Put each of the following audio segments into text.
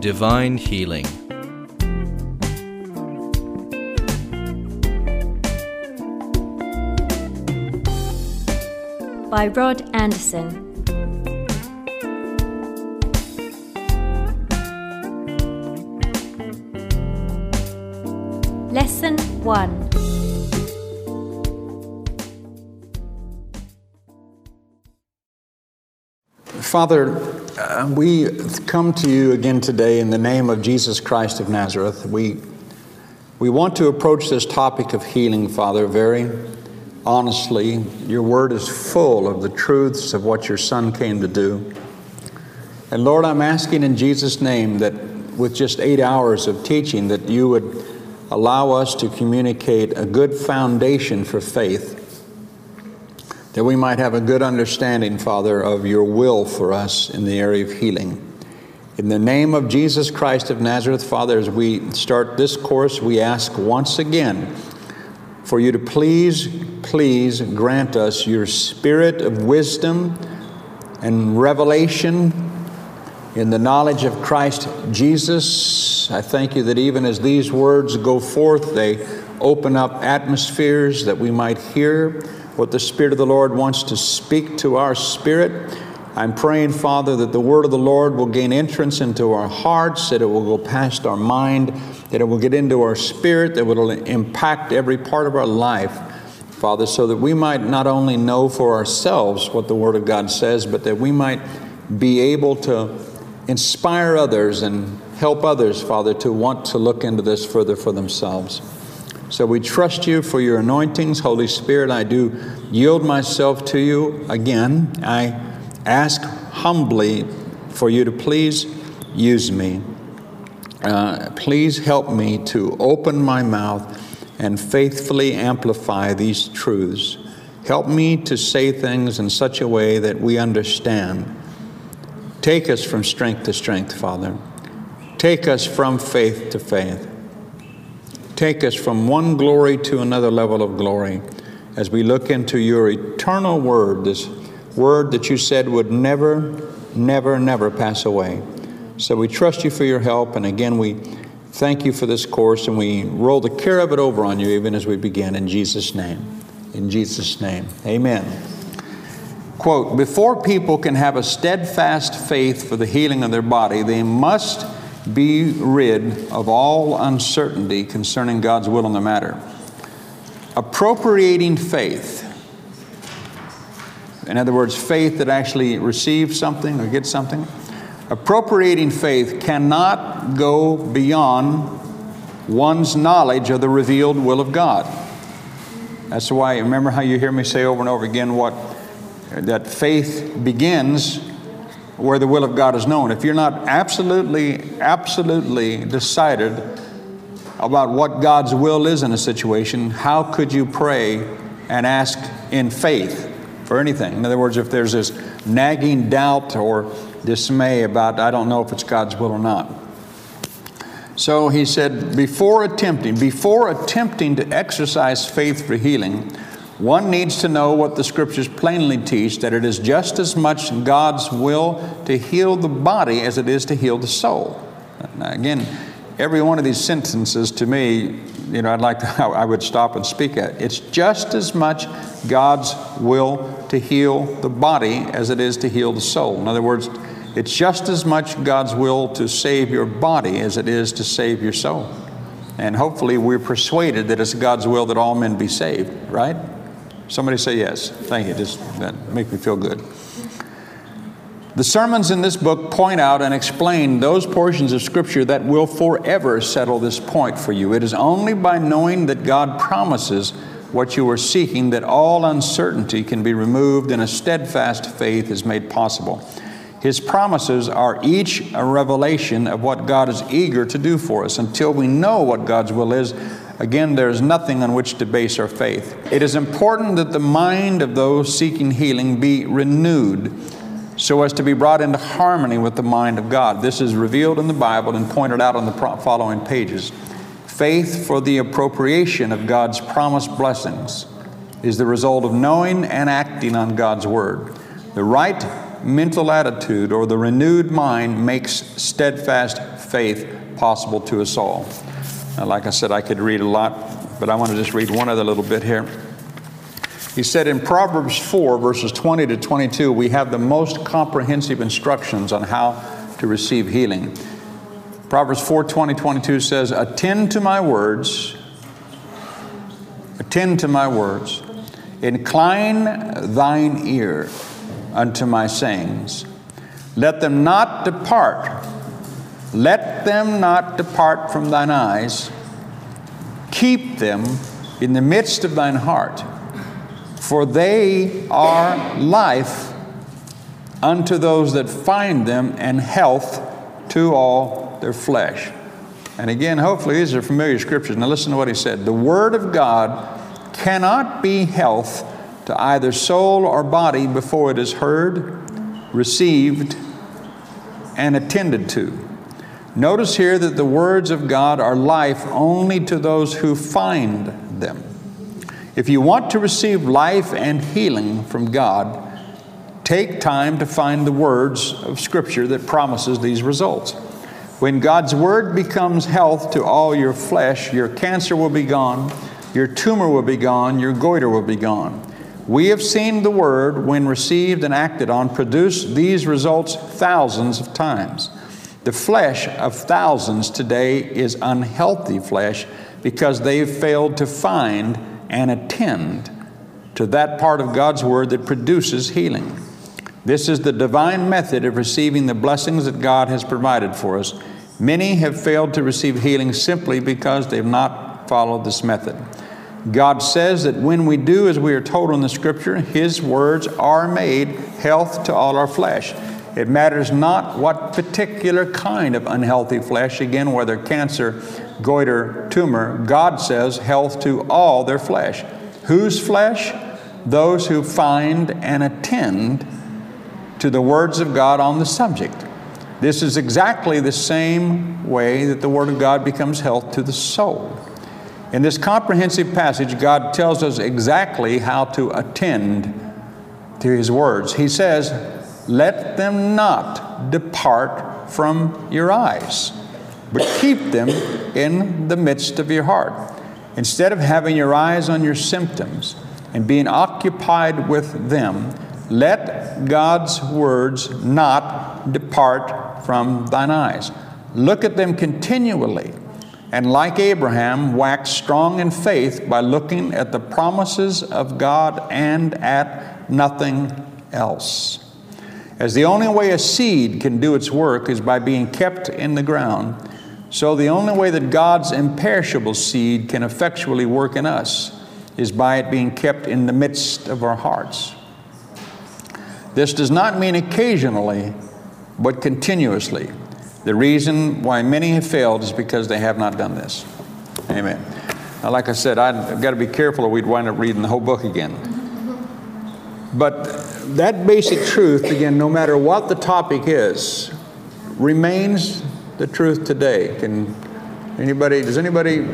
Divine Healing. by Rod Anderson. Lesson 1 Father, uh, we come to you again today in the name of Jesus Christ of Nazareth. We, we want to approach this topic of healing, Father, very honestly. Your word is full of the truths of what your Son came to do. And Lord, I'm asking in Jesus' name that with just eight hours of teaching, that you would allow us to communicate a good foundation for faith that we might have a good understanding, Father, of your will for us in the area of healing. In the name of Jesus Christ of Nazareth, Father, as we start this course, we ask once again for you to please, please grant us your spirit of wisdom and revelation in the knowledge of Christ Jesus. I thank you that even as these words go forth, they open up atmospheres that we might hear what the Spirit of the Lord wants to speak to our spirit. I'm praying, Father, that the word of the Lord will gain entrance into our hearts, that it will go past our mind, that it will get into our spirit, that it will impact every part of our life, Father, so that we might not only know for ourselves what the Word of God says, but that we might be able to inspire others and help others, Father, to want to look into this further for themselves. So we trust you for your anointings. Holy Spirit, I do yield myself to you again. I ask humbly for you to please use me. Uh, please help me to open my mouth and faithfully amplify these truths. Help me to say things in such a way that we understand. Take us from strength to strength, Father. Take us from faith to faith take us from one glory to another level of glory as we look into your eternal word, this word that you said would never, never, never pass away. So we trust you for your help, and again, we thank you for this course, and we roll the care of it over on you even as we begin in Jesus' name. In Jesus' name, amen. Quote Before people can have a steadfast faith for the healing of their body, they must be rid of all uncertainty concerning God's will in the matter. Appropriating faith, in other words, faith that actually receives something or gets something, appropriating faith cannot go beyond one's knowledge of the revealed will of God. That's why, remember how you hear me say over and over again what that faith begins where the will of God is known. If you're not absolutely, absolutely decided about what God's will is in a situation, how could you pray and ask in faith for anything? In other words, if there's this nagging doubt or dismay about, I don't know if it's God's will or not. So he said, before attempting, before attempting to exercise faith for healing, one needs to know what the scriptures plainly teach that it is just as much God's will to heal the body as it is to heal the soul. Now, again, every one of these sentences to me, you know, I'd like to, I would stop and speak at. It's just as much God's will to heal the body as it is to heal the soul. In other words, it's just as much God's will to save your body as it is to save your soul. And hopefully we're persuaded that it's God's will that all men be saved, right? Somebody say yes. Thank you. Just that make me feel good. The sermons in this book point out and explain those portions of Scripture that will forever settle this point for you. It is only by knowing that God promises what you are seeking that all uncertainty can be removed and a steadfast faith is made possible. His promises are each a revelation of what God is eager to do for us. Until we know what God's will is, Again, there is nothing on which to base our faith. It is important that the mind of those seeking healing be renewed so as to be brought into harmony with the mind of God. This is revealed in the Bible and pointed out on the following pages. Faith for the appropriation of God's promised blessings is the result of knowing and acting on God's Word. The right mental attitude or the renewed mind makes steadfast faith possible to us all. Like I said, I could read a lot, but I want to just read one other little bit here. He said in Proverbs 4, verses 20 to 22, we have the most comprehensive instructions on how to receive healing. Proverbs 4 20, 22 says, Attend to my words, attend to my words, incline thine ear unto my sayings. Let them not depart, let them not depart from thine eyes. Keep them in the midst of thine heart, for they are life unto those that find them, and health to all their flesh. And again, hopefully, these are familiar scriptures. Now, listen to what he said The Word of God cannot be health to either soul or body before it is heard, received, and attended to. Notice here that the words of God are life only to those who find them. If you want to receive life and healing from God, take time to find the words of Scripture that promises these results. When God's Word becomes health to all your flesh, your cancer will be gone, your tumor will be gone, your goiter will be gone. We have seen the Word, when received and acted on, produce these results thousands of times. The flesh of thousands today is unhealthy flesh because they've failed to find and attend to that part of God's Word that produces healing. This is the divine method of receiving the blessings that God has provided for us. Many have failed to receive healing simply because they've not followed this method. God says that when we do as we are told in the Scripture, His words are made health to all our flesh. It matters not what particular kind of unhealthy flesh, again, whether cancer, goiter, tumor, God says health to all their flesh. Whose flesh? Those who find and attend to the words of God on the subject. This is exactly the same way that the Word of God becomes health to the soul. In this comprehensive passage, God tells us exactly how to attend to His words. He says, Let them not depart from your eyes, but keep them in the midst of your heart. Instead of having your eyes on your symptoms and being occupied with them, let God's words not depart from thine eyes. Look at them continually, and like Abraham, wax strong in faith by looking at the promises of God and at nothing else. As the only way a seed can do its work is by being kept in the ground, so the only way that God's imperishable seed can effectually work in us is by it being kept in the midst of our hearts. This does not mean occasionally, but continuously. The reason why many have failed is because they have not done this. Amen. Now, like I said, I've got to be careful or we'd wind up reading the whole book again. But that basic truth, again, no matter what the topic is, remains the truth today. Can anybody, does anybody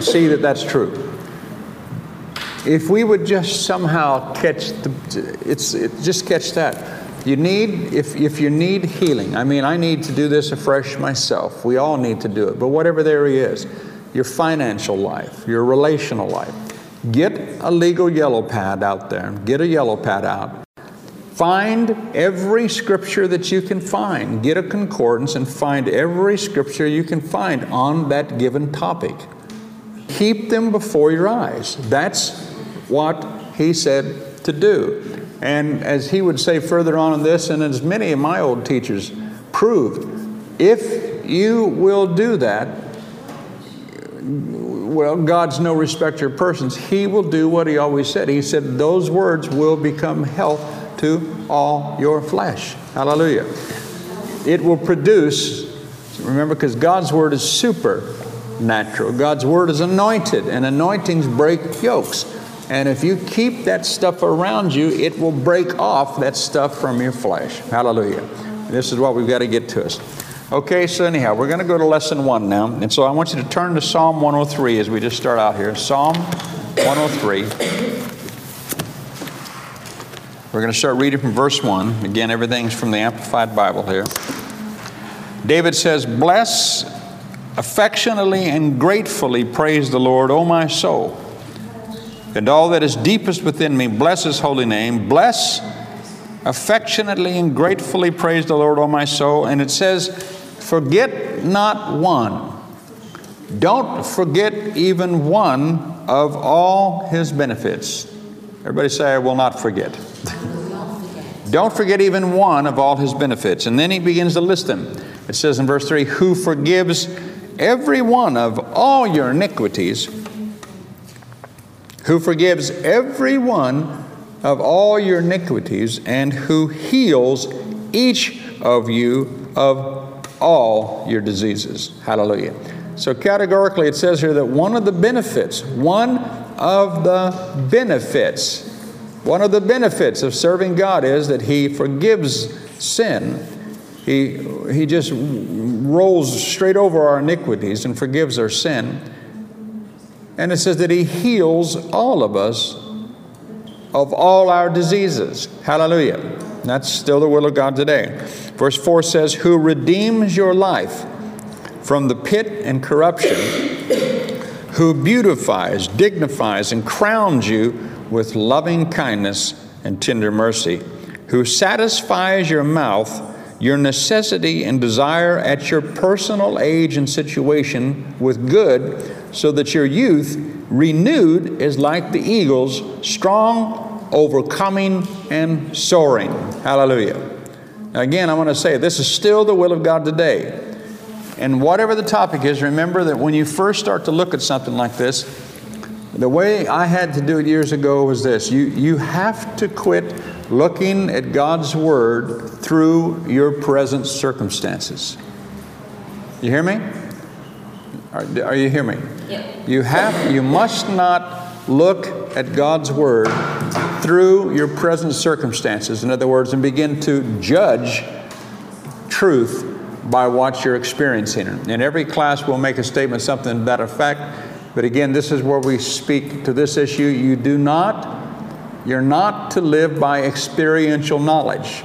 see that that's true? if we would just somehow catch the, it's it, just catch that. You need if if you need healing. I mean, I need to do this afresh myself. We all need to do it. But whatever the area is, your financial life, your relational life, get a legal yellow pad out there. Get a yellow pad out. Find every scripture that you can find. Get a concordance and find every scripture you can find on that given topic. Keep them before your eyes. That's what he said to do. And as he would say further on in this, and as many of my old teachers proved, if you will do that, well, God's no respecter of persons. He will do what He always said. He said, Those words will become health to all your flesh. Hallelujah. It will produce, remember, because God's word is supernatural. God's word is anointed, and anointings break yokes. And if you keep that stuff around you, it will break off that stuff from your flesh. Hallelujah. This is what we've got to get to us. Okay, so anyhow, we're going to go to lesson one now. And so I want you to turn to Psalm 103 as we just start out here. Psalm 103. We're going to start reading from verse 1. Again, everything's from the Amplified Bible here. David says, Bless affectionately and gratefully praise the Lord, O my soul. And all that is deepest within me, bless his holy name. Bless affectionately and gratefully praise the Lord, O my soul. And it says, Forget not one. Don't forget even one of all his benefits. Everybody say, I will not forget. Don't forget even one of all his benefits. And then he begins to list them. It says in verse 3 Who forgives every one of all your iniquities, who forgives every one of all your iniquities, and who heals each of you of all your diseases. Hallelujah. So, categorically, it says here that one of the benefits, one of the benefits, one of the benefits of serving God is that He forgives sin. He, he just rolls straight over our iniquities and forgives our sin. And it says that He heals all of us of all our diseases. Hallelujah. That's still the will of God today. Verse 4 says, Who redeems your life from the pit and corruption, who beautifies, dignifies, and crowns you with loving kindness and tender mercy, who satisfies your mouth, your necessity and desire at your personal age and situation with good, so that your youth, renewed, is like the eagle's, strong, overcoming, and soaring. Hallelujah. Now, again, I want to say this is still the will of God today. And whatever the topic is, remember that when you first start to look at something like this, the way I had to do it years ago was this you, you have to quit looking at God's Word through your present circumstances. You hear me? Are, are you hear me? Yeah. You have you must not look at God's word through your present circumstances. In other words, and begin to judge truth by what you're experiencing. In every class, we'll make a statement, something to that effect. But again, this is where we speak to this issue. You do not, you're not to live by experiential knowledge.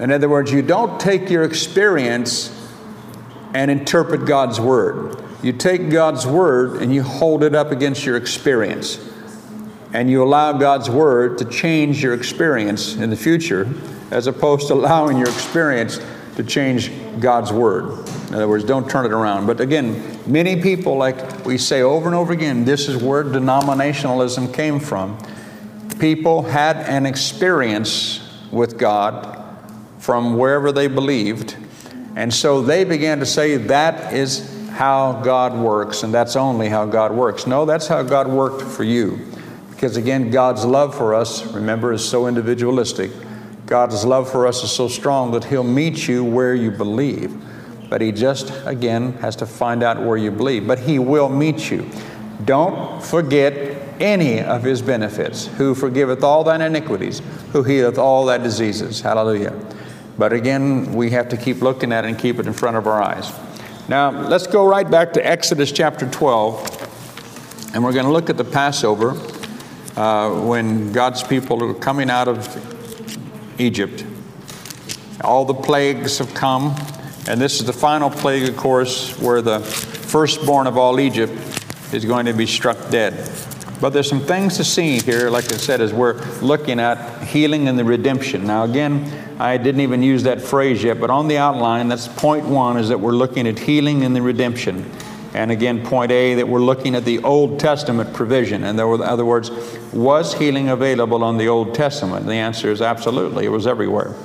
In other words, you don't take your experience and interpret God's Word. You take God's Word and you hold it up against your experience. And you allow God's Word to change your experience in the future, as opposed to allowing your experience to change God's Word. In other words, don't turn it around. But again, many people, like we say over and over again, this is where denominationalism came from. People had an experience with God from wherever they believed and so they began to say that is how God works, and that's only how God works. No, that's how God worked for you. Because again, God's love for us, remember, is so individualistic. God's love for us is so strong that He'll meet you where you believe. But He just, again, has to find out where you believe. But He will meet you. Don't forget any of His benefits. Who forgiveth all thine iniquities, who healeth all thy diseases. Hallelujah. But again, we have to keep looking at it and keep it in front of our eyes. Now, let's go right back to Exodus chapter 12, and we're going to look at the Passover uh, when God's people are coming out of Egypt. All the plagues have come, and this is the final plague, of course, where the firstborn of all Egypt is going to be struck dead. But there's some things to see here, like I said, as we're looking at healing and the redemption. Now, again, I didn't even use that phrase yet, but on the outline, that's point one, is that we're looking at healing and the redemption. And again, point A, that we're looking at the Old Testament provision. And were, in other words, was healing available on the Old Testament? The answer is absolutely. It was everywhere.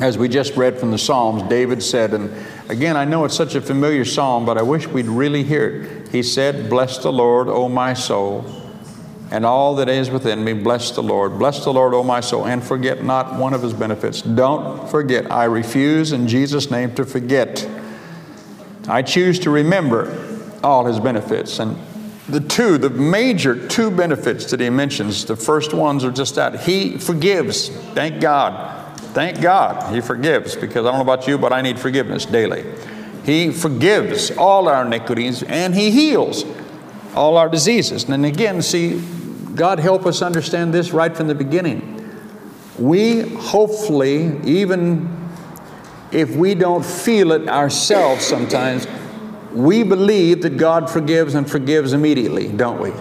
As we just read from the Psalms, David said, and again, I know it's such a familiar psalm, but I wish we'd really hear it. He said, Bless the Lord, O my soul, and all that is within me, bless the Lord. Bless the Lord, O my soul, and forget not one of his benefits. Don't forget. I refuse in Jesus' name to forget. I choose to remember all his benefits. And the two, the major two benefits that he mentions, the first ones are just that he forgives. Thank God. Thank God he forgives because I don't know about you, but I need forgiveness daily. He forgives all our iniquities and he heals all our diseases. And again, see, God help us understand this right from the beginning. we hopefully, even if we don't feel it ourselves sometimes, we believe that God forgives and forgives immediately, don't we?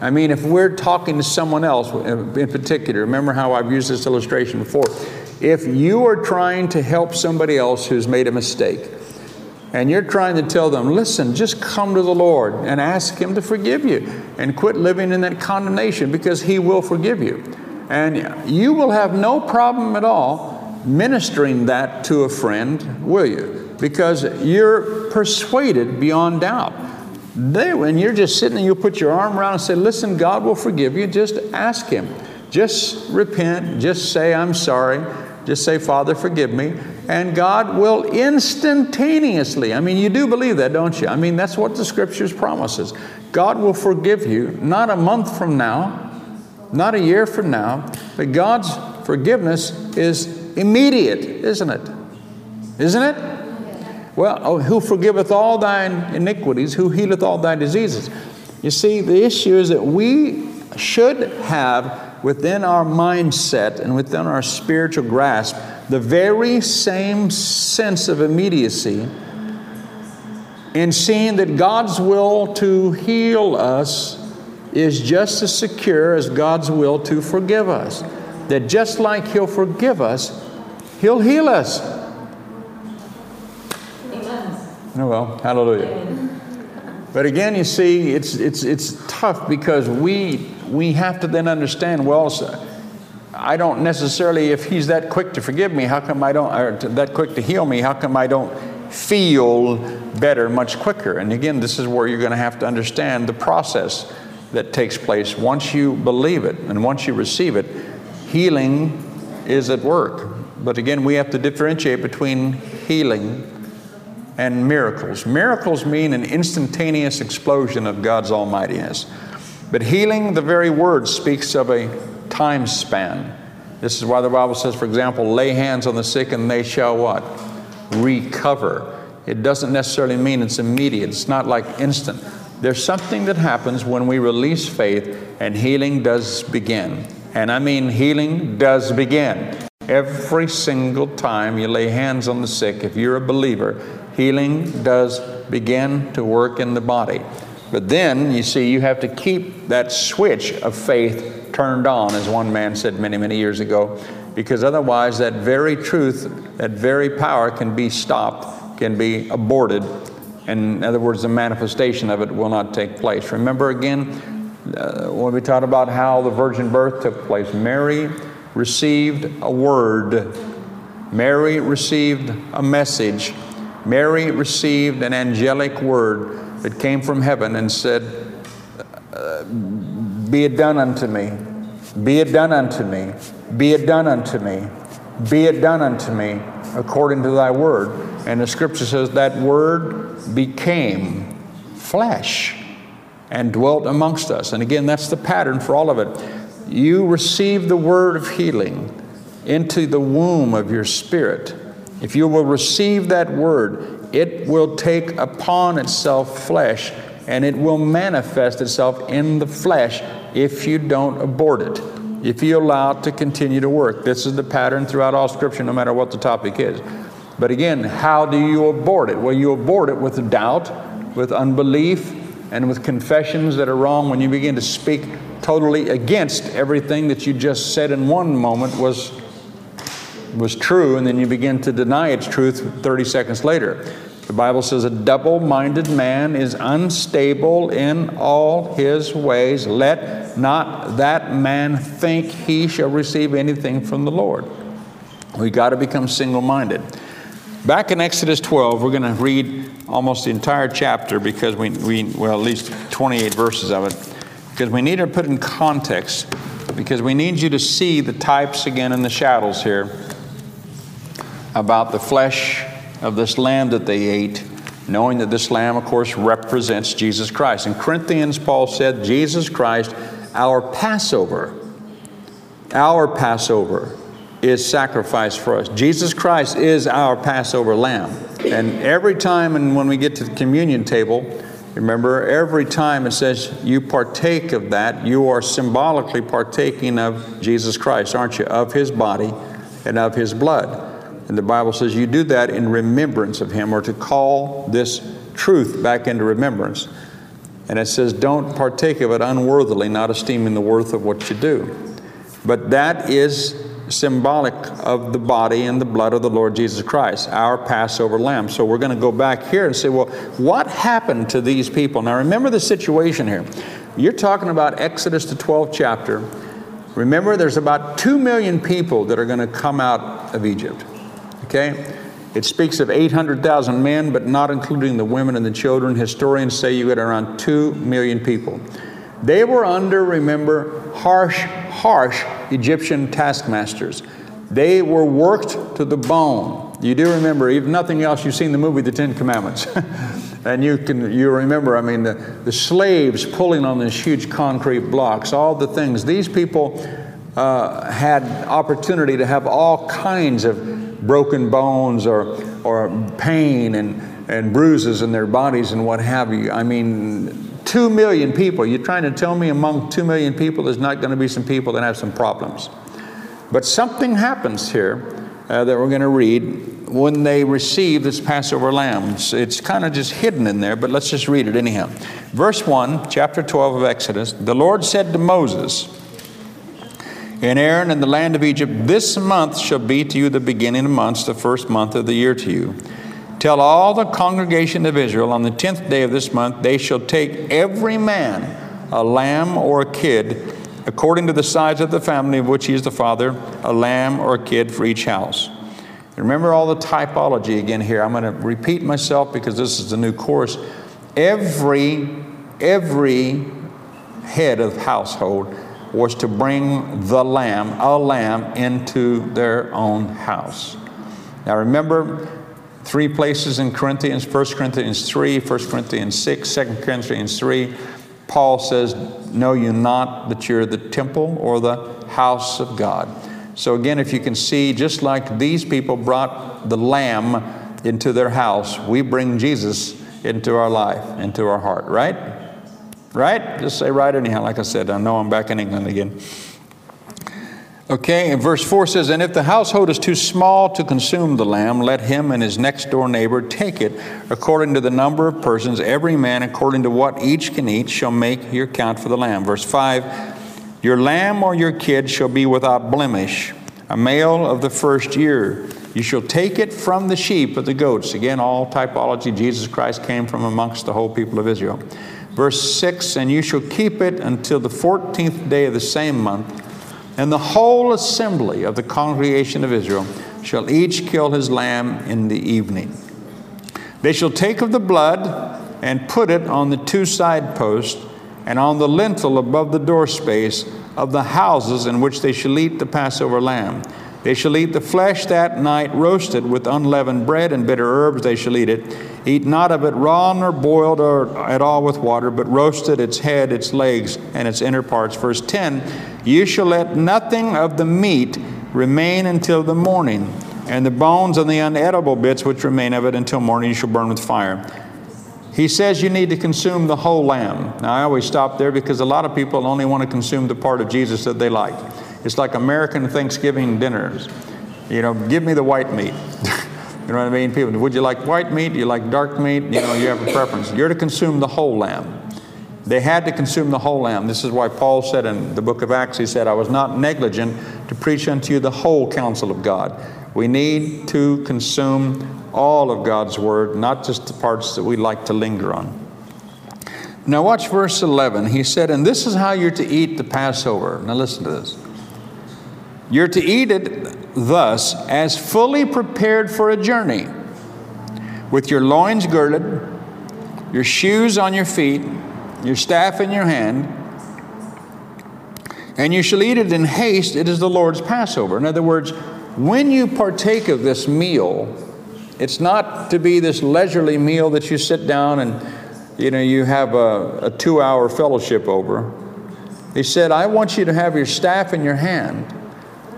I mean, if we're talking to someone else in particular, remember how I've used this illustration before. If you are trying to help somebody else who's made a mistake, and you're trying to tell them, listen, just come to the Lord and ask Him to forgive you and quit living in that condemnation because He will forgive you. And you will have no problem at all ministering that to a friend, will you? Because you're persuaded beyond doubt. They, when you're just sitting and you put your arm around and say, listen, God will forgive you, just ask Him. Just repent, just say, I'm sorry, just say, Father, forgive me and God will instantaneously, I mean, you do believe that, don't you? I mean, that's what the scriptures promises. God will forgive you not a month from now, not a year from now, but God's forgiveness is immediate, isn't it? Isn't it? Well, oh, who forgiveth all thine iniquities, who healeth all thy diseases. You see, the issue is that we should have within our mindset and within our spiritual grasp the very same sense of immediacy in seeing that God's will to heal us is just as secure as God's will to forgive us. That just like He'll forgive us, He'll heal us. Amen. Oh, well, hallelujah. But again, you see, it's, it's, it's tough because we, we have to then understand well, I don't necessarily, if he's that quick to forgive me, how come I don't, or that quick to heal me, how come I don't feel better much quicker? And again, this is where you're going to have to understand the process that takes place once you believe it and once you receive it. Healing is at work. But again, we have to differentiate between healing and miracles. Miracles mean an instantaneous explosion of God's almightiness. But healing, the very word speaks of a time span. This is why the Bible says, for example, lay hands on the sick and they shall what? Recover. It doesn't necessarily mean it's immediate, it's not like instant. There's something that happens when we release faith and healing does begin. And I mean, healing does begin. Every single time you lay hands on the sick, if you're a believer, healing does begin to work in the body. But then, you see, you have to keep that switch of faith turned on, as one man said many, many years ago, because otherwise that very truth, that very power can be stopped, can be aborted, and in other words, the manifestation of it will not take place. Remember again uh, when we talked about how the virgin birth took place, Mary received a word, Mary received a message, Mary received an angelic word that came from heaven and said, uh, be it done unto me. Be it done unto me. Be it done unto me. Be it done unto me according to thy word. And the scripture says that word became flesh and dwelt amongst us. And again, that's the pattern for all of it. You receive the word of healing into the womb of your spirit. If you will receive that word, it will take upon itself flesh and it will manifest itself in the flesh if you don't abort it, if you allow it to continue to work. This is the pattern throughout all Scripture, no matter what the topic is. But again, how do you abort it? Well, you abort it with doubt, with unbelief, and with confessions that are wrong when you begin to speak totally against everything that you just said in one moment was was true and then you begin to deny its truth 30 seconds later the Bible says a double minded man is unstable in all his ways. Let not that man think he shall receive anything from the Lord. We got to become single minded. Back in Exodus 12, we're going to read almost the entire chapter because we, we, well, at least 28 verses of it, because we need to put in context, because we need you to see the types again in the shadows here about the flesh of this lamb that they ate, knowing that this lamb, of course, represents Jesus Christ. In Corinthians, Paul said, Jesus Christ, our Passover, our Passover is sacrificed for us. Jesus Christ is our Passover lamb. And every time and when we get to the communion table, Remember, every time it says you partake of that, you are symbolically partaking of Jesus Christ, aren't you? Of his body and of his blood. And the Bible says you do that in remembrance of him or to call this truth back into remembrance. And it says, don't partake of it unworthily, not esteeming the worth of what you do. But that is symbolic of the body and the blood of the Lord Jesus Christ, our Passover lamb. So we're going to go back here and say, well, what happened to these people? Now remember the situation here. You're talking about Exodus, the 12th chapter. Remember, there's about 2 million people that are going to come out of Egypt. Okay? It speaks of 800,000 men, but not including the women and the children. Historians say you get around 2 million people. They were under, remember, harsh, harsh Egyptian taskmasters. They were worked to the bone. You do remember, if nothing else, you've seen the movie The Ten Commandments. and you can you remember, I mean, the, the slaves pulling on these huge concrete blocks, all the things. These people uh, had opportunity to have all kinds of broken bones or, or pain and, and bruises in their bodies and what have you. I mean, Two million people. You're trying to tell me among two million people there's not going to be some people that have some problems. But something happens here uh, that we're going to read when they receive this Passover lamb. It's, it's kind of just hidden in there, but let's just read it anyhow. Verse 1, chapter 12 of Exodus The Lord said to Moses, and Aaron in the land of Egypt, This month shall be to you the beginning of months, the first month of the year to you. Tell all the congregation of Israel on the tenth day of this month, they shall take every man a lamb or a kid, according to the size of the family of which he is the father, a lamb or a kid for each house. Remember all the typology again here. I'm going to repeat myself because this is the new course. Every, every head of household was to bring the lamb, a lamb, into their own house. Now remember, three places in Corinthians 1 Corinthians 3, 1 Corinthians 6, 2 Corinthians 3. Paul says, Know you not that you're the temple or the house of God. So, again, if you can see, just like these people brought the lamb into their house, we bring Jesus into our life, into our heart, right? Right? Just say right anyhow. Like I said, I know I'm back in England again. Okay, and verse 4 says, And if the household is too small to consume the lamb, let him and his next door neighbor take it according to the number of persons, every man according to what each can eat shall make your count for the lamb. Verse 5 Your lamb or your kid shall be without blemish, a male of the first year. You shall take it from the sheep of the goats. Again, all typology, Jesus Christ came from amongst the whole people of Israel. Verse 6 And you shall keep it until the 14th day of the same month and the whole assembly of the congregation of Israel shall each kill his lamb in the evening. They shall take of the blood and put it on the two side posts and on the lintel above the door space of the houses in which they shall eat the Passover lamb. They shall eat the flesh that night roasted with unleavened bread and bitter herbs, they shall eat it. Eat not of it raw nor boiled or at all with water, but roasted its head, its legs, and its inner parts. Verse 10 You shall let nothing of the meat remain until the morning, and the bones and the unedible bits which remain of it until morning you shall burn with fire. He says you need to consume the whole lamb. Now, I always stop there because a lot of people only want to consume the part of Jesus that they like. It's like American Thanksgiving dinners. You know, give me the white meat. you know what I mean? People, would you like white meat? Do you like dark meat? You know, you have a preference. You're to consume the whole lamb. They had to consume the whole lamb. This is why Paul said in the book of Acts, he said, I was not negligent to preach unto you the whole counsel of God. We need to consume all of God's word, not just the parts that we like to linger on. Now, watch verse 11. He said, And this is how you're to eat the Passover. Now, listen to this. You're to eat it thus, as fully prepared for a journey, with your loins girded, your shoes on your feet, your staff in your hand, and you shall eat it in haste. It is the Lord's Passover. In other words, when you partake of this meal, it's not to be this leisurely meal that you sit down and you know you have a, a two-hour fellowship over. He said, I want you to have your staff in your hand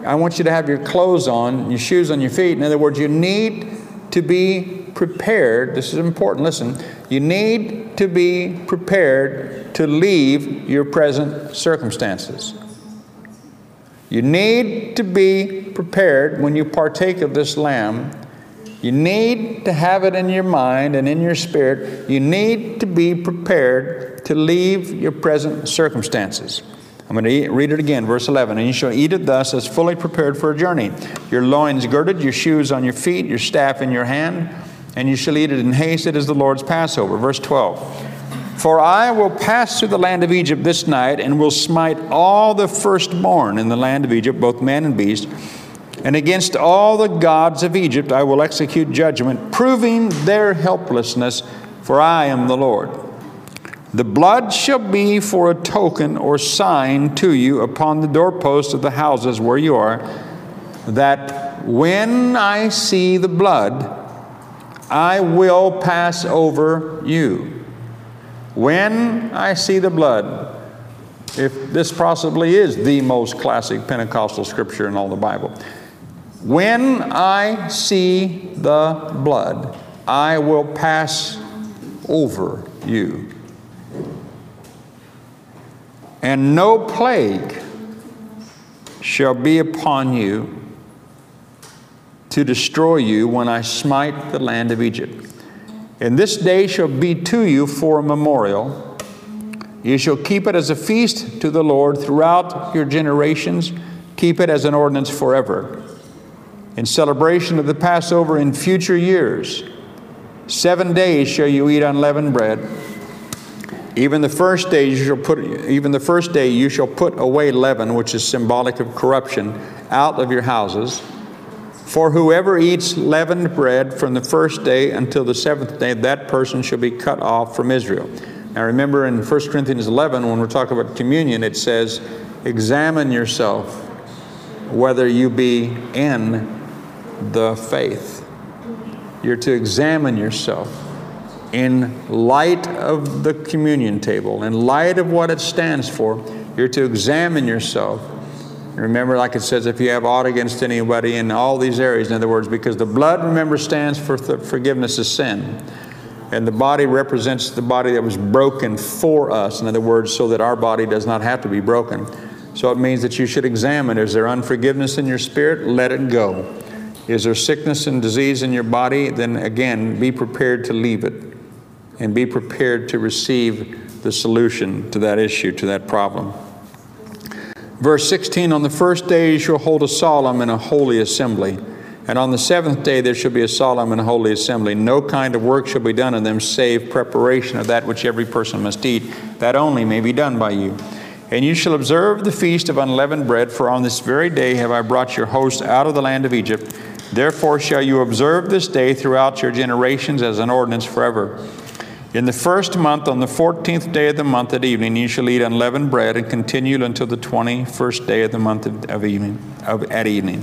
I want you to have your clothes on, your shoes on your feet. In other words, you need to be prepared. This is important. Listen, you need to be prepared to leave your present circumstances. You need to be prepared when you partake of this lamb. You need to have it in your mind and in your spirit. You need to be prepared to leave your present circumstances. I'm going to read it again, verse 11. And you shall eat it thus as fully prepared for a journey. Your loins girded, your shoes on your feet, your staff in your hand, and you shall eat it in haste. It is the Lord's Passover. Verse 12. For I will pass through the land of Egypt this night, and will smite all the firstborn in the land of Egypt, both man and beast. And against all the gods of Egypt I will execute judgment, proving their helplessness, for I am the Lord. The blood shall be for a token or sign to you upon the doorposts of the houses where you are, that when I see the blood, I will pass over you. When I see the blood, if this possibly is the most classic Pentecostal scripture in all the Bible, when I see the blood, I will pass over you and no plague shall be upon you to destroy you when I smite the land of Egypt. And this day shall be to you for a memorial. You shall keep it as a feast to the Lord throughout your generations. Keep it as an ordinance forever. In celebration of the Passover in future years, seven days shall you eat unleavened bread. Even the first day you shall put even the first day you shall put away leaven, which is symbolic of corruption, out of your houses. For whoever eats leavened bread from the first day until the seventh day, that person shall be cut off from Israel. Now remember in 1 Corinthians 11, when we're talking about communion, it says, Examine yourself whether you be in the faith. You're to examine yourself in light of the communion table, in light of what it stands for, you're to examine yourself. Remember, like it says, if you have aught against anybody in all these areas, in other words, because the blood, remember, stands for forgiveness of sin. And the body represents the body that was broken for us. In other words, so that our body does not have to be broken. So it means that you should examine is there unforgiveness in your spirit? Let it go. Is there sickness and disease in your body? Then again, be prepared to leave it and be prepared to receive the solution to that issue, to that problem. Verse 16 On the first day you shall hold a solemn and a holy assembly. And on the seventh day there shall be a solemn and a holy assembly. No kind of work shall be done in them save preparation of that which every person must eat. That only may be done by you. And you shall observe the feast of unleavened bread, for on this very day have I brought your host out of the land of Egypt. Therefore shall you observe this day throughout your generations as an ordinance forever. In the first month, on the fourteenth day of the month at evening, you shall eat unleavened bread and continue until the twenty-first day of the month of, of evening, of, at evening.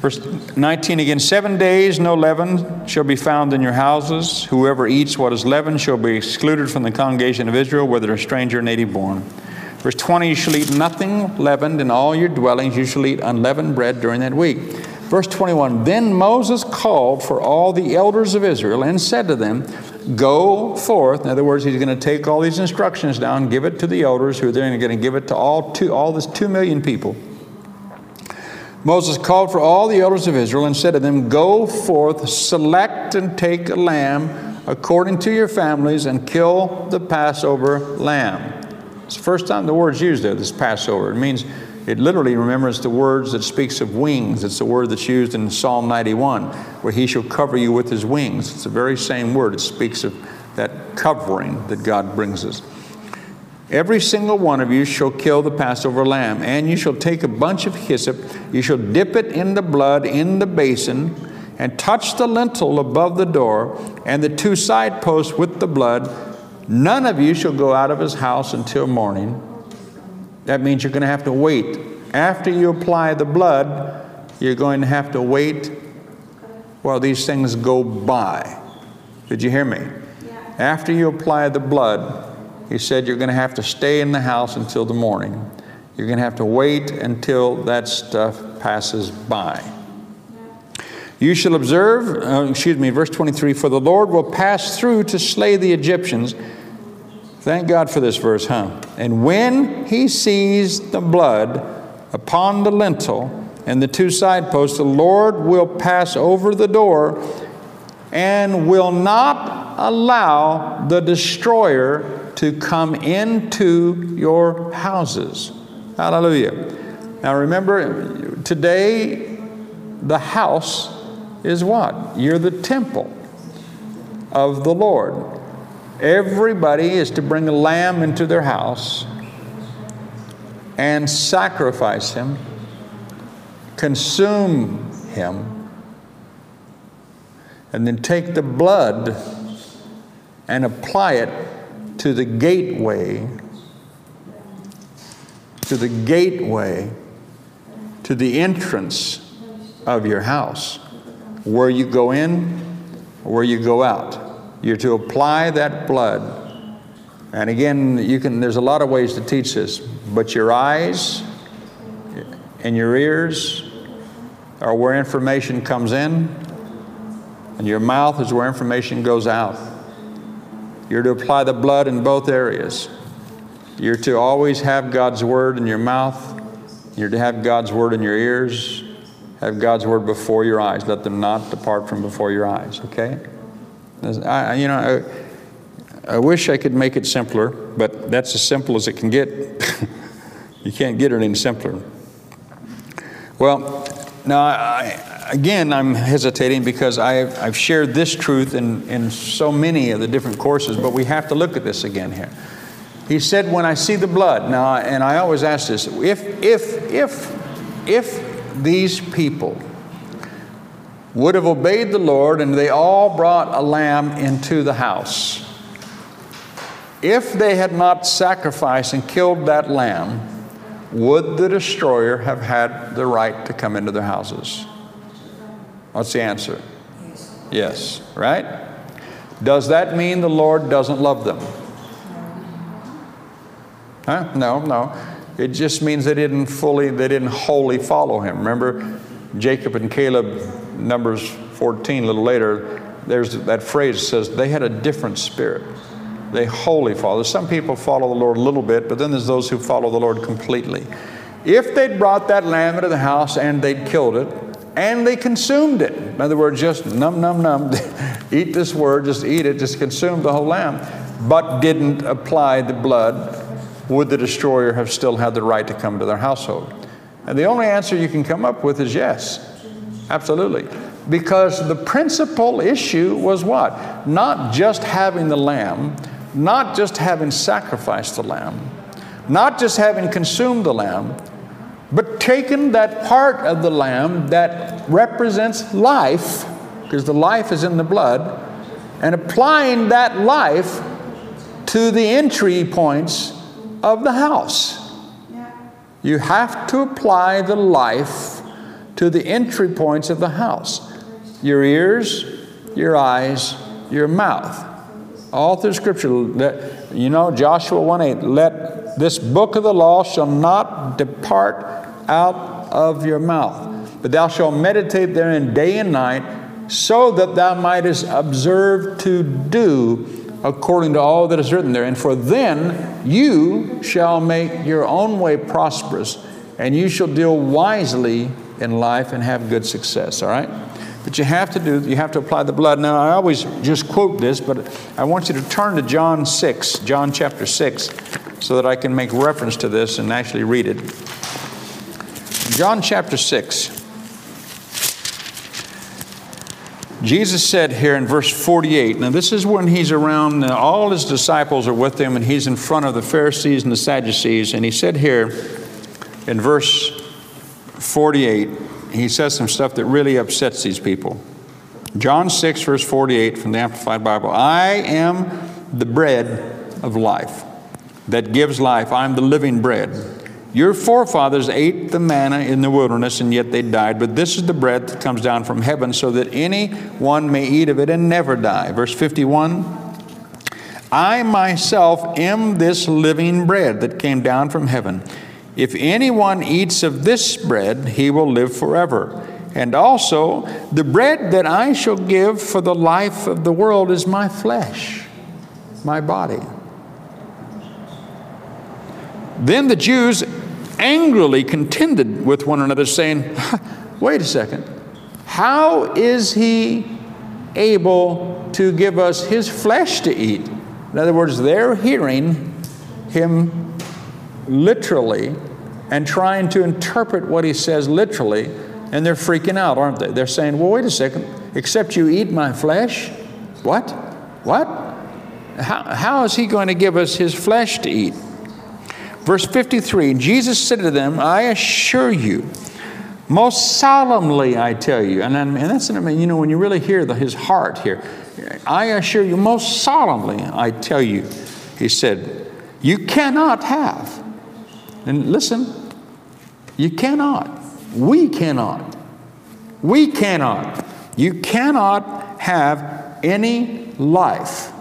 Verse 19 again, seven days no leaven shall be found in your houses. Whoever eats what is leavened shall be excluded from the congregation of Israel, whether a stranger or native born. Verse 20, you shall eat nothing leavened in all your dwellings. You shall eat unleavened bread during that week. Verse 21, then Moses called for all the elders of Israel and said to them, Go forth. In other words, he's going to take all these instructions down, give it to the elders, who are then going to give it to all two, all this two million people. Moses called for all the elders of Israel and said to them, Go forth, select and take a lamb according to your families, and kill the Passover lamb. It's the first time the word's used there, this Passover. It means it literally remembers the words that speaks of wings. It's the word that's used in Psalm 91, where he shall cover you with his wings. It's the very same word. It speaks of that covering that God brings us. Every single one of you shall kill the Passover lamb, and you shall take a bunch of hyssop, you shall dip it in the blood in the basin, and touch the lintel above the door, and the two side posts with the blood. None of you shall go out of his house until morning. That means you're going to have to wait. After you apply the blood, you're going to have to wait while these things go by. Did you hear me? Yeah. After you apply the blood, he said you're going to have to stay in the house until the morning. You're going to have to wait until that stuff passes by. You shall observe, uh, excuse me, verse 23 For the Lord will pass through to slay the Egyptians. Thank God for this verse, huh? And when he sees the blood upon the lintel and the two side posts, the Lord will pass over the door and will not allow the destroyer to come into your houses. Hallelujah. Now remember, today the house is what? You're the temple of the Lord. Everybody is to bring a lamb into their house and sacrifice him, consume him, and then take the blood and apply it to the gateway, to the gateway, to the entrance of your house, where you go in, where you go out. You're to apply that blood. And again, you can, there's a lot of ways to teach this, but your eyes and your ears are where information comes in, and your mouth is where information goes out. You're to apply the blood in both areas. You're to always have God's word in your mouth. You're to have God's word in your ears. Have God's word before your eyes. Let them not depart from before your eyes, okay? I, you know, I, I wish I could make it simpler, but that's as simple as it can get. you can't get it any simpler. Well, now, I, again, I'm hesitating because I've, I've shared this truth in, in so many of the different courses, but we have to look at this again here. He said, When I see the blood, now, and I always ask this if, if, if, if these people would have obeyed the Lord and they all brought a lamb into the house, if they had not sacrificed and killed that lamb, would the destroyer have had the right to come into their houses? What's the answer? Yes. right? Does that mean the Lord doesn't love them? Huh? No, no. It just means they didn't fully, they didn't wholly follow him. Remember, Jacob and Caleb, Numbers 14, a little later, there's that phrase says they had a different spirit. They wholly follow. Some people follow the Lord a little bit, but then there's those who follow the Lord completely. If they'd brought that lamb into the house and they'd killed it, and they consumed it. In other words, just num, num, num, eat this word, just eat it, just consume the whole lamb, but didn't apply the blood, would the destroyer have still had the right to come to their household? And the only answer you can come up with is yes, absolutely. Because the principal issue was what? Not just having the lamb, not just having sacrificed the lamb, not just having consumed the lamb, but taken that part of the lamb that represents life, because the life is in the blood, and applying that life to the entry points of the house. You have to apply the life to the entry points of the house your ears, your eyes, your mouth. All through Scripture, you know, Joshua 1 8, let this book of the law shall not depart out of your mouth, but thou shalt meditate therein day and night, so that thou mightest observe to do according to all that is written there. And for then you shall make your own way prosperous, and you shall deal wisely in life and have good success. All right? But you have to do, you have to apply the blood. Now, I always just quote this, but I want you to turn to John 6, John chapter 6, so that I can make reference to this and actually read it. John chapter 6. Jesus said here in verse 48, now this is when he's around, uh, all his disciples are with him, and he's in front of the Pharisees and the Sadducees. And he said here in verse 48, he says some stuff that really upsets these people. John 6, verse 48 from the Amplified Bible I am the bread of life that gives life. I'm the living bread. Your forefathers ate the manna in the wilderness, and yet they died. But this is the bread that comes down from heaven, so that anyone may eat of it and never die. Verse 51 I myself am this living bread that came down from heaven. If anyone eats of this bread, he will live forever. And also, the bread that I shall give for the life of the world is my flesh, my body. Then the Jews angrily contended with one another, saying, Wait a second, how is he able to give us his flesh to eat? In other words, they're hearing him literally and trying to interpret what he says literally, and they're freaking out, aren't they? They're saying, Well, wait a second, except you eat my flesh? What? What? How, how is he going to give us his flesh to eat? Verse 53 Jesus said to them, I assure you, most solemnly I tell you, and, and that's, I mean, you know, when you really hear the, his heart here, I assure you, most solemnly I tell you, he said, you cannot have. And listen, you cannot. We cannot. We cannot. You cannot have any life.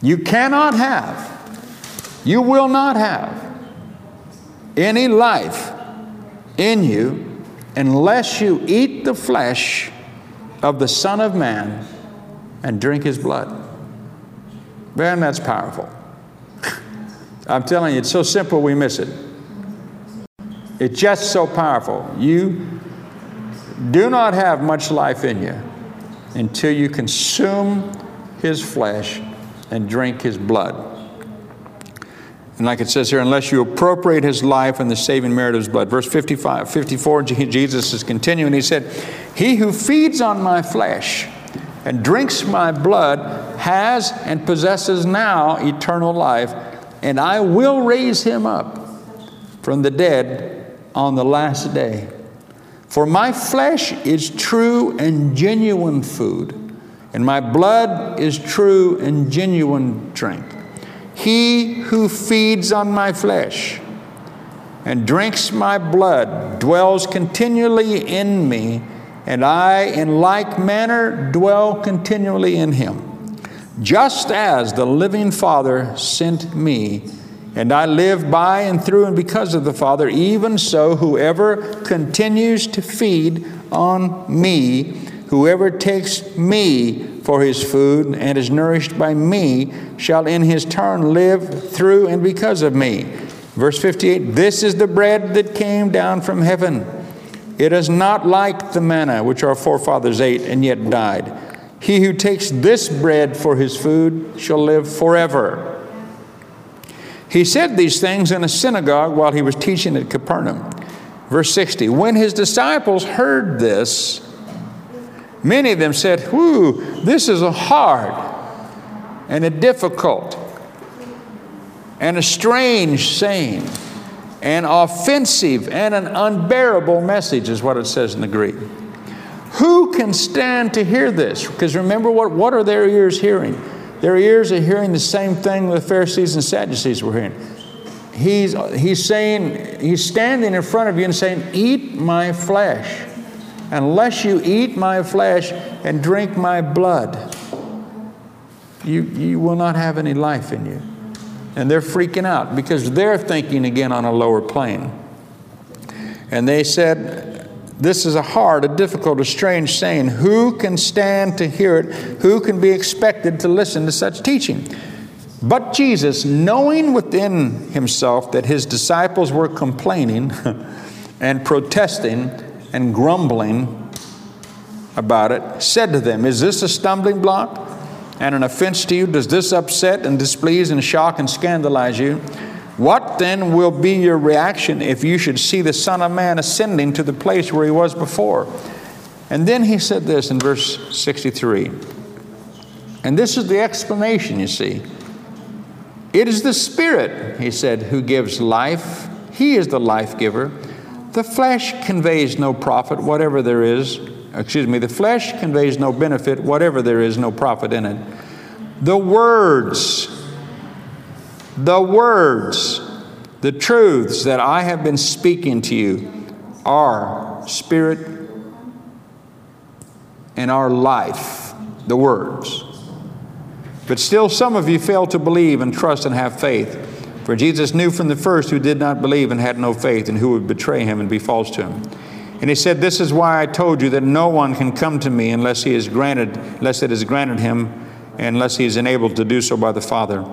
You cannot have, you will not have any life in you unless you eat the flesh of the Son of Man and drink his blood. Man, that's powerful. I'm telling you, it's so simple we miss it. It's just so powerful. You do not have much life in you until you consume his flesh and drink his blood. And like it says here, unless you appropriate his life and the saving merit of his blood. Verse 55, 54, Jesus is continuing. He said, He who feeds on my flesh and drinks my blood has and possesses now eternal life, and I will raise him up from the dead on the last day. For my flesh is true and genuine food and my blood is true and genuine drink. He who feeds on my flesh and drinks my blood dwells continually in me, and I, in like manner, dwell continually in him. Just as the living Father sent me, and I live by and through and because of the Father, even so, whoever continues to feed on me, Whoever takes me for his food and is nourished by me shall in his turn live through and because of me. Verse 58 This is the bread that came down from heaven. It is not like the manna which our forefathers ate and yet died. He who takes this bread for his food shall live forever. He said these things in a synagogue while he was teaching at Capernaum. Verse 60 When his disciples heard this, Many of them said, Whew, this is a hard and a difficult and a strange saying, an offensive and an unbearable message, is what it says in the Greek. Who can stand to hear this? Because remember, what, what are their ears hearing? Their ears are hearing the same thing the Pharisees and Sadducees were hearing. He's, he's saying, he's standing in front of you and saying, Eat my flesh unless you eat my flesh and drink my blood, you, you will not have any life in you. And they're freaking out because they're thinking again on a lower plane. And they said, This is a hard, a difficult, a strange saying. Who can stand to hear it? Who can be expected to listen to such teaching? But Jesus, knowing within himself that his disciples were complaining and protesting, and grumbling about it, said to them, Is this a stumbling block and an offense to you? Does this upset and displease and shock and scandalize you? What then will be your reaction if you should see the Son of Man ascending to the place where he was before? And then he said this in verse 63. And this is the explanation, you see. It is the Spirit, he said, who gives life. He is the life giver. The flesh conveys no profit, whatever there is. Excuse me, the flesh conveys no benefit, whatever there is, no profit in it. The words, the words, the truths that I have been speaking to you are spirit and our life, the words. But still, some of you fail to believe and trust and have faith. For Jesus knew from the first who did not believe and had no faith, and who would betray him and be false to him. And he said, This is why I told you that no one can come to me unless he is granted, unless it is granted him, and unless he is enabled to do so by the Father.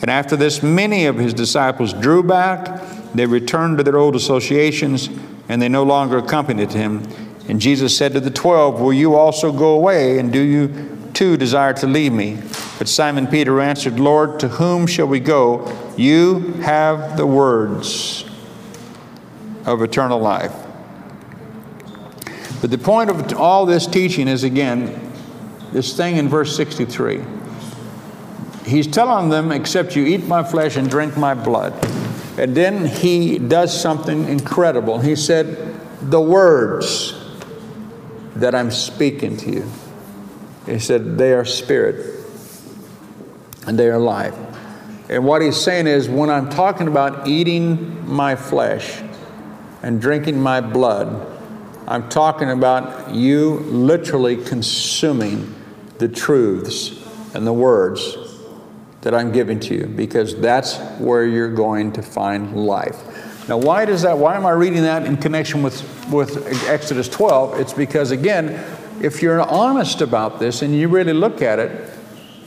And after this, many of his disciples drew back, they returned to their old associations, and they no longer accompanied him. And Jesus said to the twelve, Will you also go away, and do you too desire to leave me? But Simon Peter answered, Lord, to whom shall we go? You have the words of eternal life. But the point of all this teaching is again, this thing in verse 63. He's telling them, except you eat my flesh and drink my blood. And then he does something incredible. He said, The words that I'm speaking to you. He said, They are spirit and they are life. And what he's saying is, when I'm talking about eating my flesh and drinking my blood, I'm talking about you literally consuming the truths and the words that I'm giving to you because that's where you're going to find life. Now, why does that? Why am I reading that in connection with, with Exodus 12? It's because, again, if you're honest about this and you really look at it,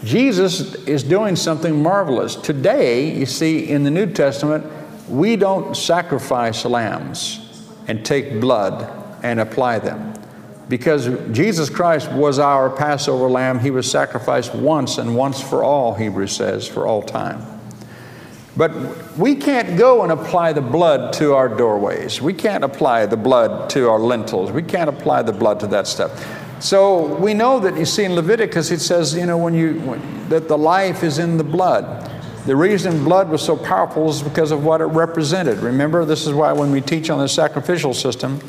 Jesus is doing something marvelous. Today, you see, in the New Testament, we don't sacrifice lambs and take blood and apply them. Because Jesus Christ was our Passover lamb, he was sacrificed once and once for all, Hebrews says, for all time. But we can't go and apply the blood to our doorways. We can't apply the blood to our lintels. We can't apply the blood to that stuff. So we know that you see in Leviticus it says, you know, when you when, that the life is in the blood. The reason blood was so powerful is because of what it represented. Remember, this is why when we teach on the sacrificial system,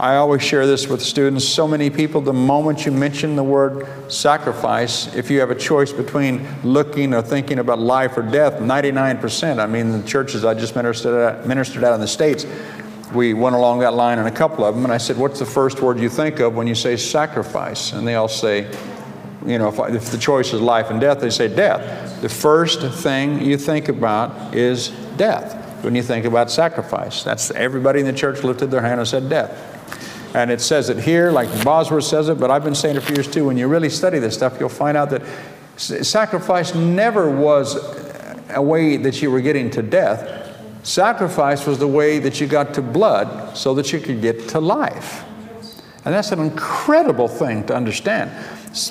I always share this with students. So many people, the moment you mention the word sacrifice, if you have a choice between looking or thinking about life or death, 99%, I mean, the churches I just ministered at, ministered at in the States, we went along that line in a couple of them, and I said, What's the first word you think of when you say sacrifice? And they all say, You know, if, if the choice is life and death, they say death. The first thing you think about is death when you think about sacrifice. That's everybody in the church lifted their hand and said death. And it says it here, like Bosworth says it, but I've been saying it for years too. When you really study this stuff, you'll find out that sacrifice never was a way that you were getting to death. Sacrifice was the way that you got to blood so that you could get to life. And that's an incredible thing to understand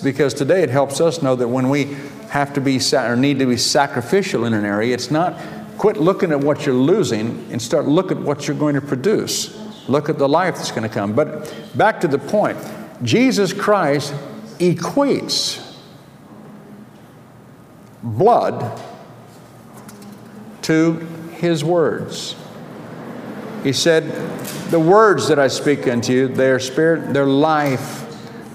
because today it helps us know that when we have to be or need to be sacrificial in an area, it's not quit looking at what you're losing and start looking at what you're going to produce. Look at the life that's going to come. But back to the point Jesus Christ equates blood to his words. He said, The words that I speak unto you, they are spirit, they're life,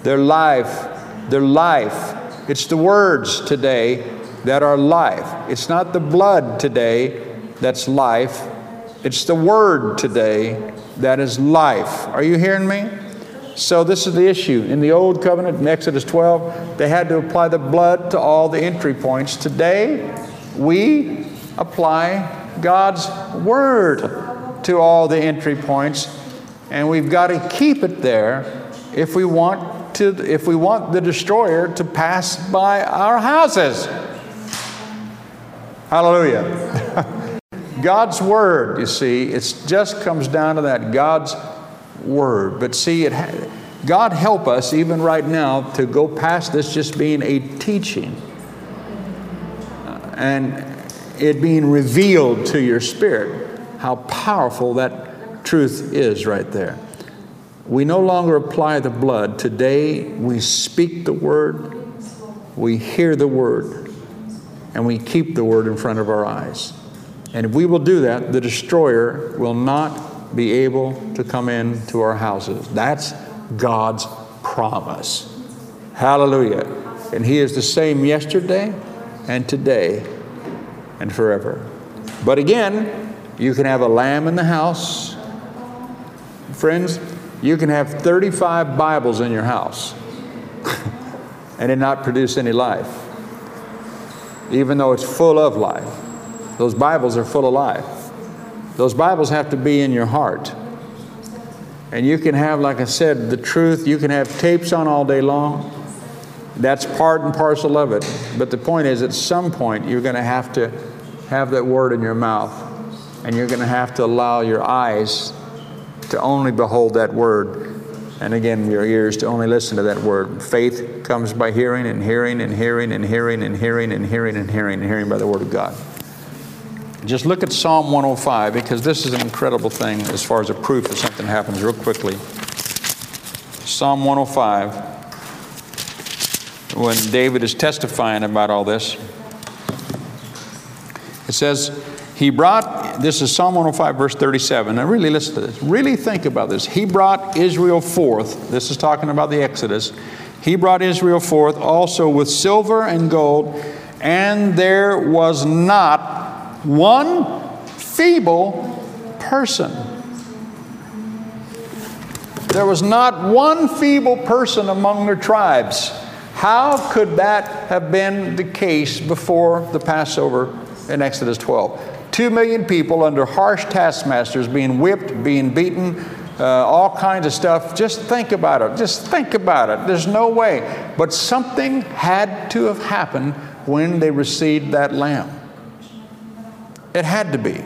they're life, they're life. It's the words today that are life. It's not the blood today that's life, it's the word today that is life. Are you hearing me? So, this is the issue. In the Old Covenant, in Exodus 12, they had to apply the blood to all the entry points. Today, we apply God's Word to all the entry points, and we've got to keep it there if we want to if we want the destroyer to pass by our houses. Hallelujah. God's word, you see, it just comes down to that God's word. But see, it God help us even right now to go past this just being a teaching. Uh, and it being revealed to your spirit, how powerful that truth is right there. We no longer apply the blood. Today, we speak the word, we hear the word, and we keep the word in front of our eyes. And if we will do that, the destroyer will not be able to come into our houses. That's God's promise. Hallelujah. And He is the same yesterday and today and forever. But again, you can have a lamb in the house. Friends, you can have 35 Bibles in your house and it not produce any life, even though it's full of life. Those Bibles are full of life. Those Bibles have to be in your heart. And you can have, like I said, the truth, you can have tapes on all day long. That's part and parcel of it. But the point is, at some point, you're going to have to have that word in your mouth. And you're going to have to allow your eyes to only behold that word. And again, your ears to only listen to that word. Faith comes by hearing and hearing and hearing and hearing and hearing and hearing and hearing and hearing by the word of God. Just look at Psalm 105 because this is an incredible thing as far as a proof that something happens real quickly. Psalm 105, when David is testifying about all this, it says, He brought, this is Psalm 105, verse 37. Now, really listen to this. Really think about this. He brought Israel forth. This is talking about the Exodus. He brought Israel forth also with silver and gold, and there was not one feeble person. There was not one feeble person among their tribes. How could that have been the case before the Passover in Exodus 12? Two million people under harsh taskmasters being whipped, being beaten, uh, all kinds of stuff. Just think about it. Just think about it. There's no way. But something had to have happened when they received that lamb. It had to be.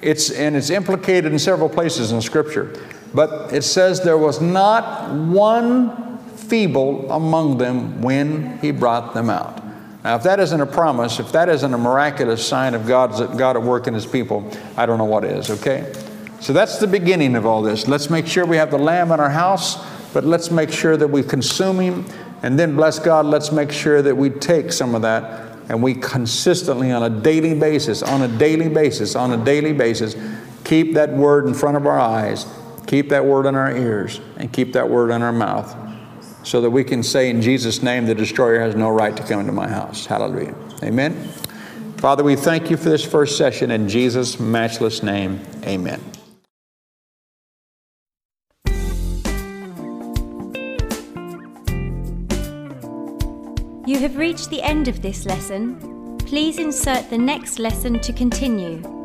It's, and it's implicated in several places in Scripture. But it says there was not one feeble among them when he brought them out. Now, if that isn't a promise, if that isn't a miraculous sign of God's, God at work in his people, I don't know what is, okay? So that's the beginning of all this. Let's make sure we have the lamb in our house, but let's make sure that we consume him. And then, bless God, let's make sure that we take some of that and we consistently, on a daily basis, on a daily basis, on a daily basis, keep that word in front of our eyes, keep that word in our ears, and keep that word in our mouth so that we can say in Jesus' name, the destroyer has no right to come into my house. Hallelujah. Amen. Father, we thank you for this first session in Jesus' matchless name. Amen. You have reached the end of this lesson. Please insert the next lesson to continue.